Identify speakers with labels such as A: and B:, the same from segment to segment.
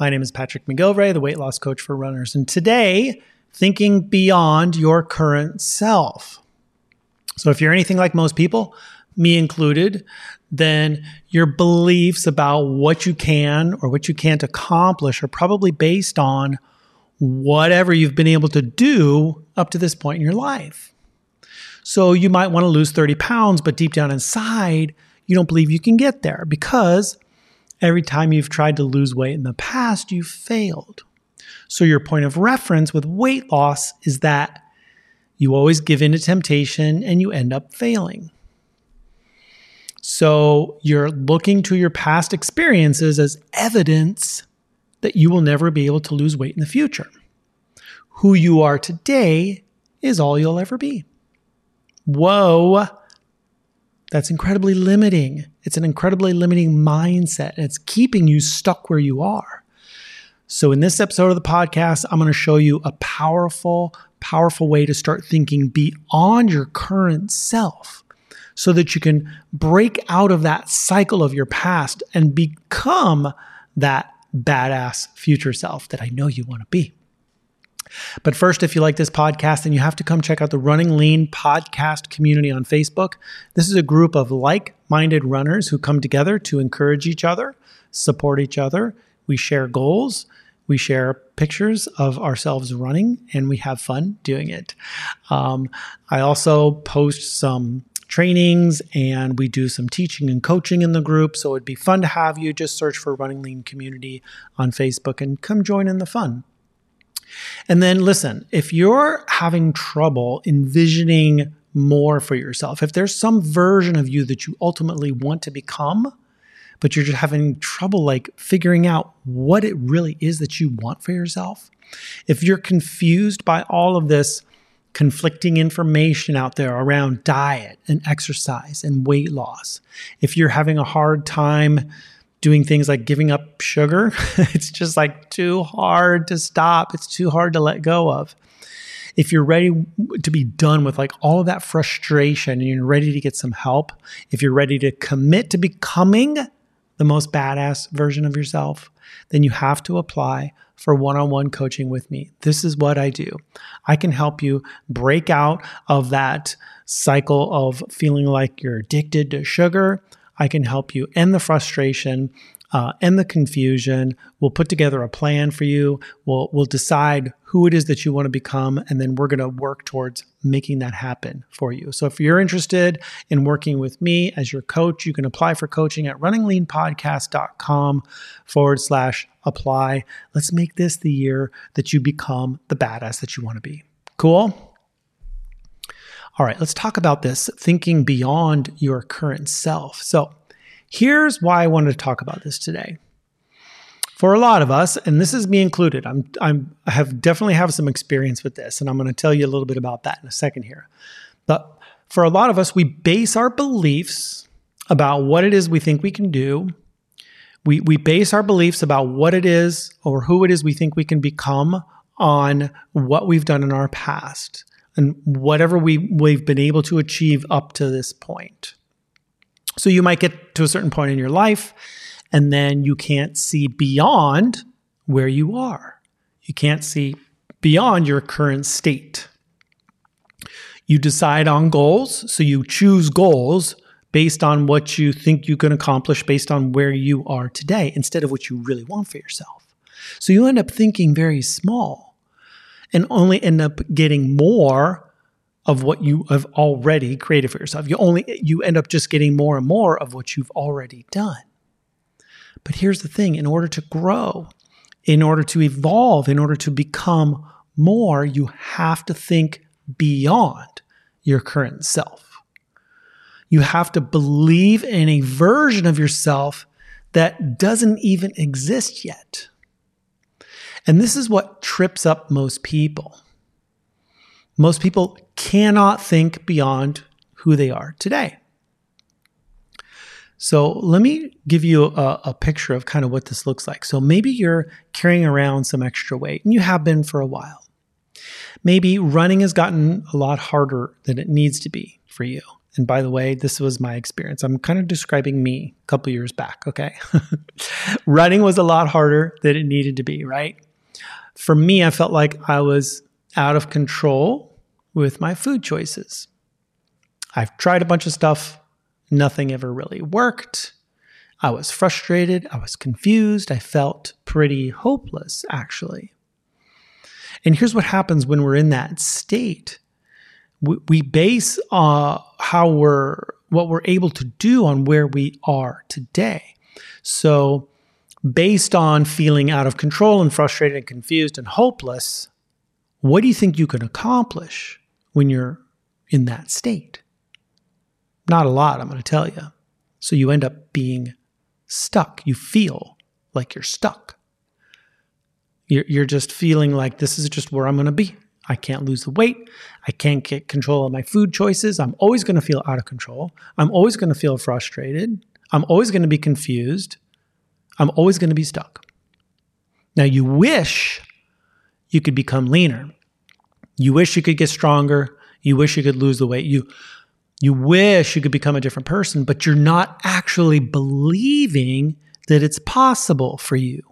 A: My name is Patrick McGilvray, the weight loss coach for runners. And today, thinking beyond your current self. So, if you're anything like most people, me included, then your beliefs about what you can or what you can't accomplish are probably based on whatever you've been able to do up to this point in your life. So, you might want to lose 30 pounds, but deep down inside, you don't believe you can get there because Every time you've tried to lose weight in the past, you've failed. So, your point of reference with weight loss is that you always give in to temptation and you end up failing. So, you're looking to your past experiences as evidence that you will never be able to lose weight in the future. Who you are today is all you'll ever be. Whoa, that's incredibly limiting. It's an incredibly limiting mindset. And it's keeping you stuck where you are. So, in this episode of the podcast, I'm going to show you a powerful, powerful way to start thinking beyond your current self so that you can break out of that cycle of your past and become that badass future self that I know you want to be. But first, if you like this podcast, then you have to come check out the Running Lean podcast community on Facebook. This is a group of like minded runners who come together to encourage each other, support each other. We share goals, we share pictures of ourselves running, and we have fun doing it. Um, I also post some trainings and we do some teaching and coaching in the group. So it'd be fun to have you. Just search for Running Lean Community on Facebook and come join in the fun. And then listen, if you're having trouble envisioning more for yourself, if there's some version of you that you ultimately want to become, but you're just having trouble like figuring out what it really is that you want for yourself, if you're confused by all of this conflicting information out there around diet and exercise and weight loss, if you're having a hard time doing things like giving up sugar. it's just like too hard to stop. It's too hard to let go of. If you're ready to be done with like all of that frustration and you're ready to get some help, if you're ready to commit to becoming the most badass version of yourself, then you have to apply for one on one coaching with me. This is what I do. I can help you break out of that cycle of feeling like you're addicted to sugar I can help you end the frustration, uh, end the confusion. We'll put together a plan for you. We'll, we'll decide who it is that you want to become, and then we're going to work towards making that happen for you. So if you're interested in working with me as your coach, you can apply for coaching at runningleanpodcast.com forward slash apply. Let's make this the year that you become the badass that you want to be. Cool? All right, let's talk about this thinking beyond your current self. So, here's why I wanted to talk about this today. For a lot of us, and this is me included, I'm, I'm I have definitely have some experience with this, and I'm going to tell you a little bit about that in a second here. But for a lot of us, we base our beliefs about what it is we think we can do. We, we base our beliefs about what it is or who it is we think we can become on what we've done in our past and whatever we, we've been able to achieve up to this point. So you might get to a certain point in your life, and then you can't see beyond where you are. You can't see beyond your current state. You decide on goals, so you choose goals based on what you think you can accomplish based on where you are today instead of what you really want for yourself. So you end up thinking very small and only end up getting more of what you have already created for yourself. You only you end up just getting more and more of what you've already done. But here's the thing, in order to grow, in order to evolve, in order to become more, you have to think beyond your current self. You have to believe in a version of yourself that doesn't even exist yet. And this is what trips up most people. Most people cannot think beyond who they are today. So let me give you a, a, picture of kind of what this looks like. So maybe you're carrying around some extra weight and you have been for a while. Maybe running has gotten a lot harder than it needs to be for you. And by the way, this was my experience. I'm kind of describing me a couple years back, okay? running was a lot harder than it needed to be, right? For me, I felt like I was out of control with my food choices. I've tried a bunch of stuff Nothing ever really worked. I was frustrated. I was confused. I felt pretty hopeless, actually. And here's what happens when we're in that state we, base uh, how we're what we're able to do on where we are today. So, based on feeling out of control and frustrated and confused and hopeless, what do you think you can accomplish when you're in that state? Not a lot, I'm going to tell you. So you end up being stuck. You feel like you're stuck. You're, you're just feeling like this is just where I'm going to be. I can't lose the weight. I can't get control of my food choices. I'm always going to feel out of control. I'm always going to feel frustrated. I'm always going to be confused. I'm always going to be stuck. Now, you wish you could become leaner. You wish you could get stronger. You wish you could lose the weight. You you wish you could become a different person, but you're not actually believing that it's possible for you.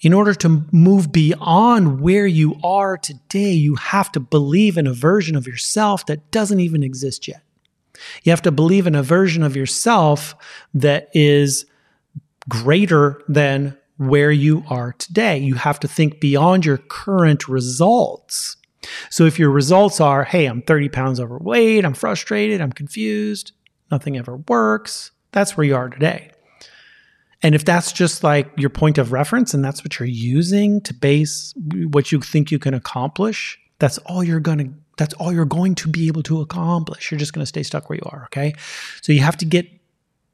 A: In order to move beyond where you are today, you have to believe in a version of yourself that doesn't even exist yet. You have to believe in a version of yourself that is greater than where you are today. You have to think beyond your current results so if your results are, hey, I'm 30 pounds overweight, I'm frustrated, I'm confused, nothing ever works, that's where you are today. And if that's just like your point of reference and that's what you're using to base what you think you can accomplish, that's all you're going to that's all you're going to be able to accomplish. You're just going to stay stuck where you are, okay? So you have to get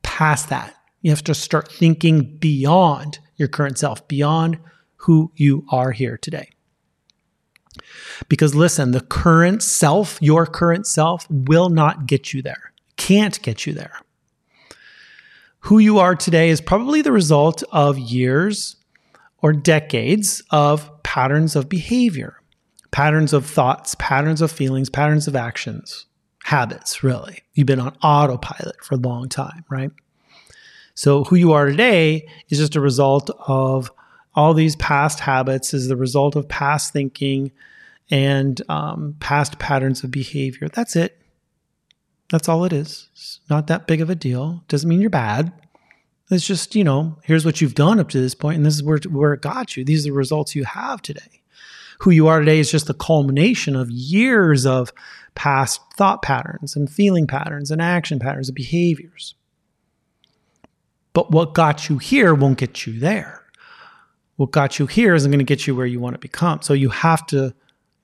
A: past that. You have to start thinking beyond your current self, beyond who you are here today. Because listen, the current self, your current self, will not get you there, can't get you there. Who you are today is probably the result of years or decades of patterns of behavior, patterns of thoughts, patterns of feelings, patterns of actions, habits, really. You've been on autopilot for a long time, right? So, who you are today is just a result of all these past habits is the result of past thinking and um, past patterns of behavior. That's it. That's all it is. It's not that big of a deal. Doesn't mean you're bad. It's just, you know, here's what you've done up to this point, and this is where, where it got you. These are the results you have today. Who you are today is just the culmination of years of past thought patterns and feeling patterns and action patterns and behaviors. But what got you here won't get you there what got you here isn't going to get you where you want to become. So you have to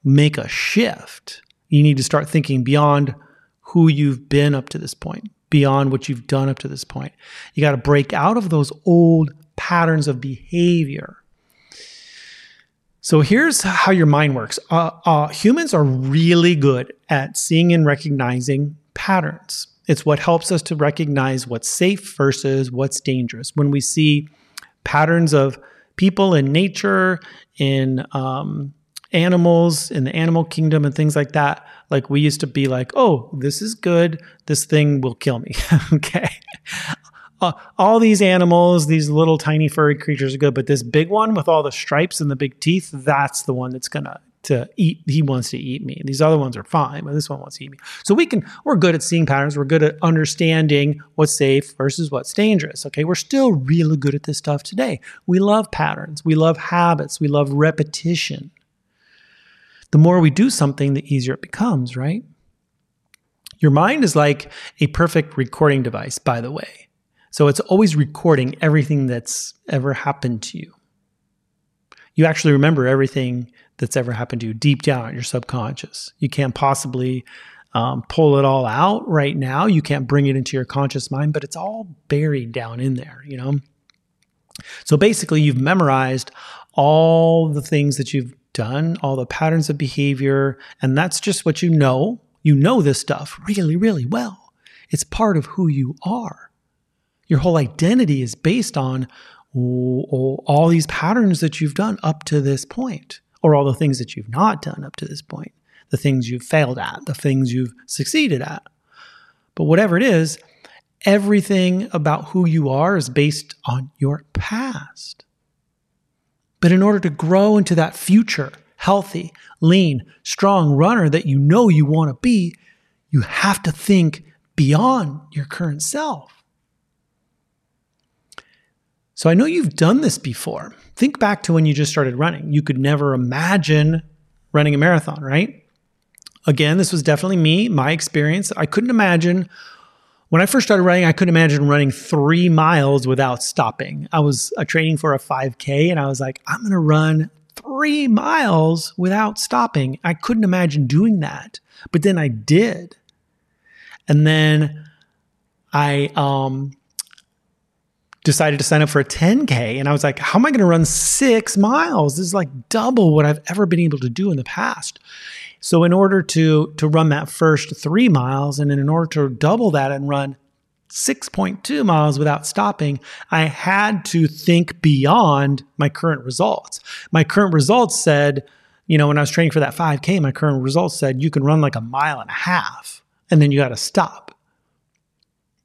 A: make a shift. You need to start thinking beyond who you've been up to this point, beyond what you've done up to this point. You got to break out of those old patterns of behavior. So here's how your mind works. Uh, uh, humans are really good at seeing and recognizing patterns. It's what helps us to recognize what's safe versus what's dangerous. When we see patterns of people in nature, in um, animals, in the animal kingdom, and things like that. Like we used to be like, oh, this is good. This thing will kill me. okay. Uh, all these animals, these little tiny furry creatures are good, but this big one with all the stripes and the big teeth, that's the one that's gonna to eat he wants to eat me. These other ones are fine but this one wants to eat me. So we can we're good at seeing patterns. We're good at understanding what's safe versus what's dangerous okay? We're still really good at this stuff today. We love patterns. We love habits. We love repetition. The more we do something the easier it becomes right? Your mind is like a perfect recording device by the way so it's always recording everything that's ever happened to you you actually remember everything that's ever happened to you deep down in your subconscious. You can't possibly um, pull it all out right now. You can't bring it into your conscious mind, but it's all buried down in there, you know? So basically, you've memorized all the things that you've done, all the patterns of behavior, and that's just what you know. You know this stuff really, really well. It's part of who you are. Your whole identity is based on all these patterns that you've done up to this point, or all the things that you've not done up to this point, the things you've failed at, the things you've succeeded at. But whatever it is, everything about who you are is based on your past. But in order to grow into that future, healthy, lean, strong runner that you know you want to be, you have to think beyond your current self. So I know you've done this before. Think back to when you just started running. You could never imagine running a marathon, right? Again, this was definitely me, my experience. I couldn't imagine when I first started running, I couldn't imagine running three miles without stopping. I was uh, training for a 5K and I was like, I'm going to run three miles without stopping. I couldn't imagine doing that. But then I did. And then I um, decided to sign up for a 10K. And I was like, how am I going to run six miles? This is like double what I've ever been able to do in the past. So in order to to run that first 3 miles and in order to double that and run 6.2 miles without stopping, I had to think beyond my current results. My current results said, you know, when I was training for that 5K, my current results said you can run like a mile and a half and then you got to stop.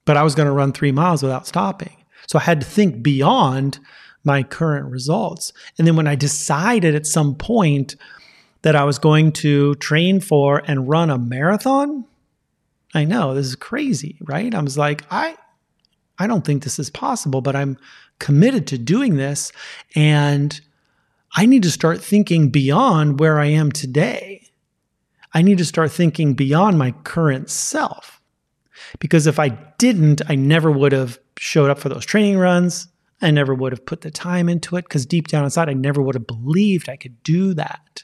A: But I was going to run three miles without stopping. So I had to think beyond my current results. And then when I decided at some point that I was going to train for and run a marathon. I know this is crazy, right? I was like, I I don't think this is possible, but I'm committed to doing this and I need to start thinking beyond where I am today. I need to start thinking beyond my current self. Because if I didn't, I never would have showed up for those training runs. I never would have put the time into it because deep down inside, I never would have believed I could do that.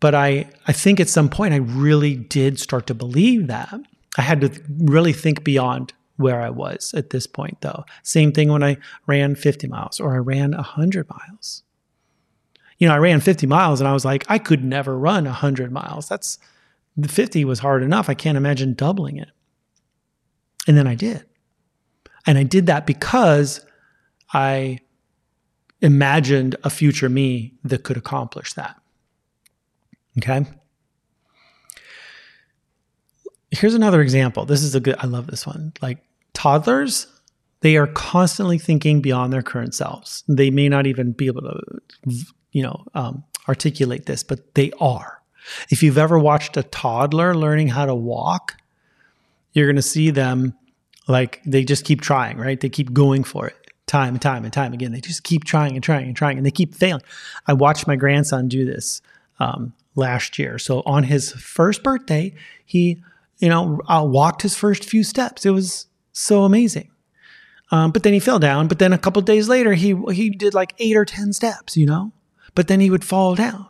A: But I, I think at some point I really did start to believe that. I had to really think beyond where I was at this point, though. Same thing when I ran 50 miles or I ran 100 miles. You know, I ran 50 miles and I was like, I could never run 100 miles. That's the 50 was hard enough. I can't imagine doubling it. And then I did. And I did that because I imagined a future me that could accomplish that. Okay. Here's another example. This is a good, I love this one. Like toddlers, they are constantly thinking beyond their current selves. They may not even be able to, you know, um, articulate this, but they are. If you've ever watched a toddler learning how to walk, you're going to see them like they just keep trying, right? They keep going for it time and time and time again. They just keep trying and trying and trying and they keep failing. I watched my grandson do this um, last year. So on his first birthday, he, you know, uh, walked his first few steps. It was so amazing. Um, but then he fell down. But then a couple days later, he he did like eight or ten steps, you know. But then he would fall down.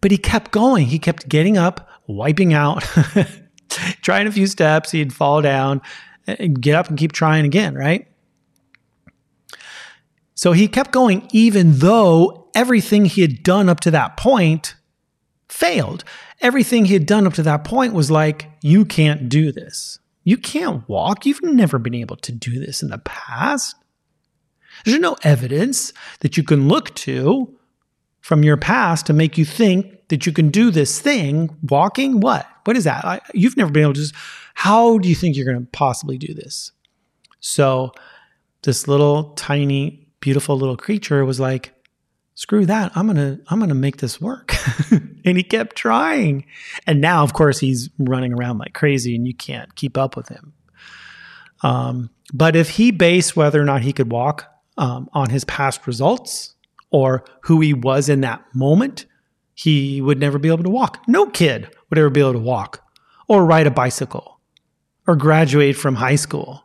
A: But he kept going. He kept getting up, wiping out, trying a few steps. He'd fall down, and get up and keep trying again. Right. So he kept going, even though everything he had done up to that point failed. Everything he had done up to that point was like, you can't do this. You can't walk. You've never been able to do this in the past. There's no evidence that you can look to from your past to make you think that you can do this thing. Walking, what? What is that? I, you've never been able to just, how do you think you're going to possibly do this? So, this little tiny, beautiful little creature was like, screw that i'm gonna i'm gonna make this work and he kept trying and now of course he's running around like crazy and you can't keep up with him um, but if he based whether or not he could walk um, on his past results or who he was in that moment he would never be able to walk no kid would ever be able to walk or ride a bicycle or graduate from high school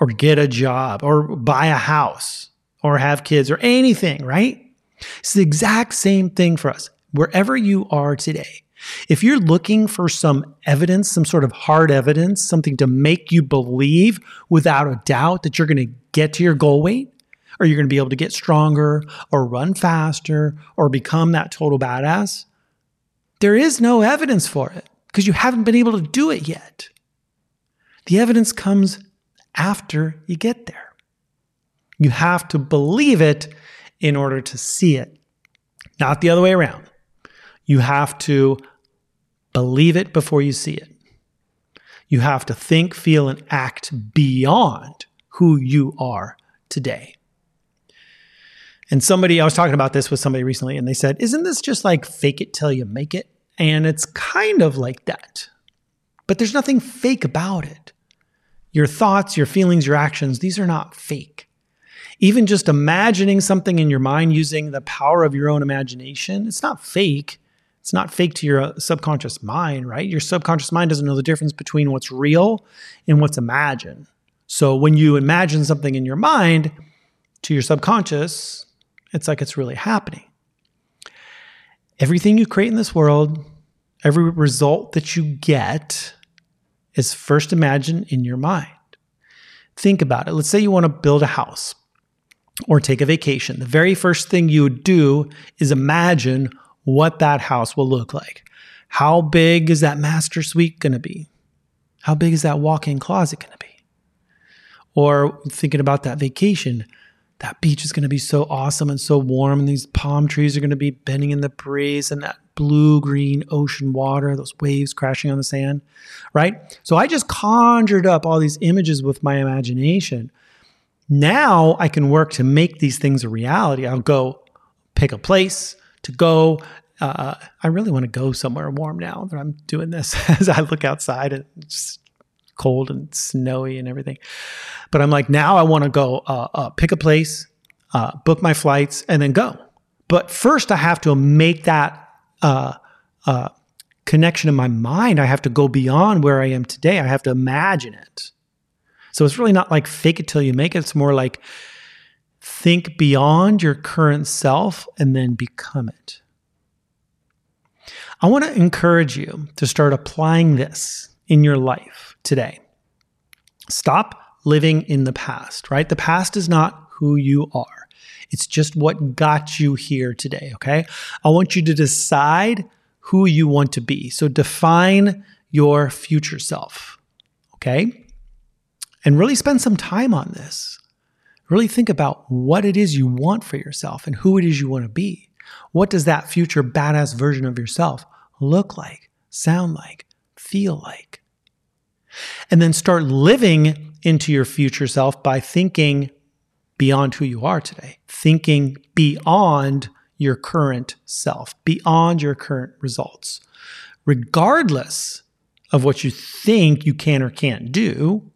A: or get a job or buy a house or have kids or anything right it's the exact same thing for us. wherever you are today, if you're looking for some evidence, some sort of hard evidence, something to make you believe without a doubt that you're going to get to your goal weight, or you're going to be able to get stronger, or run faster, or become that total badass, there is no evidence for it because you haven't been able to do it yet. The evidence comes after you get there. You have to believe it in order to see it, not the other way around. You have to believe it before you see it. You have to think, feel, and act beyond who you are today. And somebody, I was talking about this with somebody recently, and they said, Isn't this just like fake it till you make it? And it's kind of like that. But there's nothing fake about it. Your thoughts, your feelings, your actions, these are not fake. Even just imagining something in your mind using the power of your own imagination, it's not fake. It's not fake to your uh, subconscious mind, right? Your subconscious mind doesn't know the difference between what's real and what's imagined. So when you imagine something in your mind to your subconscious, it's like it's really happening. Everything you create in this world, every result that you get is first imagined in your mind. Think about it. Let's say you want to build a house or take a vacation. The very first thing you would do is imagine what that house will look like. How big is that master suite going to be? How big is that walk in closet going to be? Or thinking about that vacation, that beach is going to be so awesome and so warm, and these palm trees are going to be bending in the breeze, and that blue green ocean water, those waves crashing on the sand, right? So I just conjured up all these images with my imagination. Now I can work to make these things a reality. I'll go pick a place to go. Uh, I really want to go somewhere warm now that I'm doing this as I look outside and it's cold and snowy and everything. But I'm like, now I want to go uh, uh, pick a place, uh, book my flights, and then go. But first, I have to make that uh, uh, connection in my mind. I have to go beyond where I am today. I have to imagine it. So it's really not like fake it till you make it. It's more like think beyond your current self and then become it. I want to encourage you to start applying this in your life today. Stop living in the past, right? The past is not who you are. It's just what got you here today, okay? I want you to decide who you want to be. So define your future self, okay? And really spend some time on this. Really think about what it is you want for yourself and who it is you want to be. What does that future badass version of yourself look like, sound like, feel like? And then start living into your future self by thinking beyond who you are today, thinking beyond your current self, beyond your current results, regardless of what you think you can or can't do,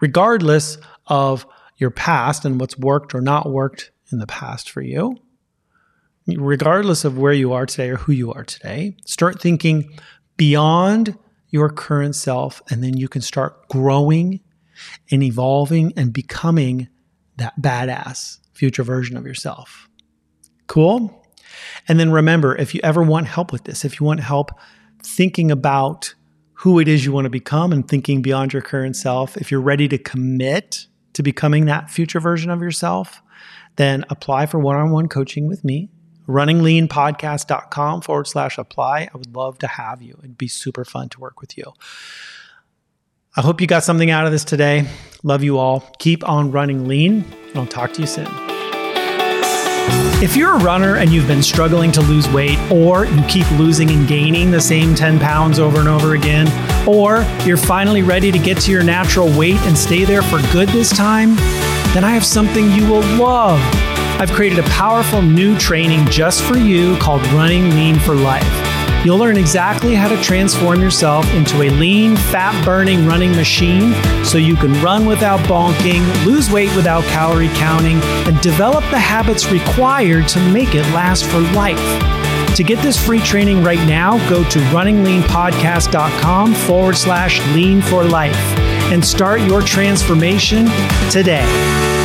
A: regardless of your past and what's worked or not worked in the past for you, regardless of where you are today or who you are today, start thinking beyond your current self, and then you can start growing and evolving and becoming that badass future version of yourself. Cool? And then remember, if you ever want help with this, if you want help thinking about who it is you want to become and thinking beyond your current self, if you're ready to commit to becoming that future version of yourself, then apply for one on one coaching with me. RunningLeanPodcast.com forward slash apply. I would love to have you. It'd be super fun to work with you. I hope you got something out of this today. Love you all. Keep on running lean. and I'll talk to you soon. If you're a runner and you've been struggling to lose weight, or you keep losing and gaining the same 10 pounds over and over again, or you're finally ready to get to your natural weight and stay there for good this time, then I have something you will love. I've created a powerful new training just for you called Running Lean for Life. You'll learn exactly how to transform yourself into a lean, fat burning running machine so you can run without bonking, lose weight without calorie counting, and develop the habits required to make it last for life. To get this free training right now, go to runningleanpodcast.com forward slash lean for life and start your transformation today.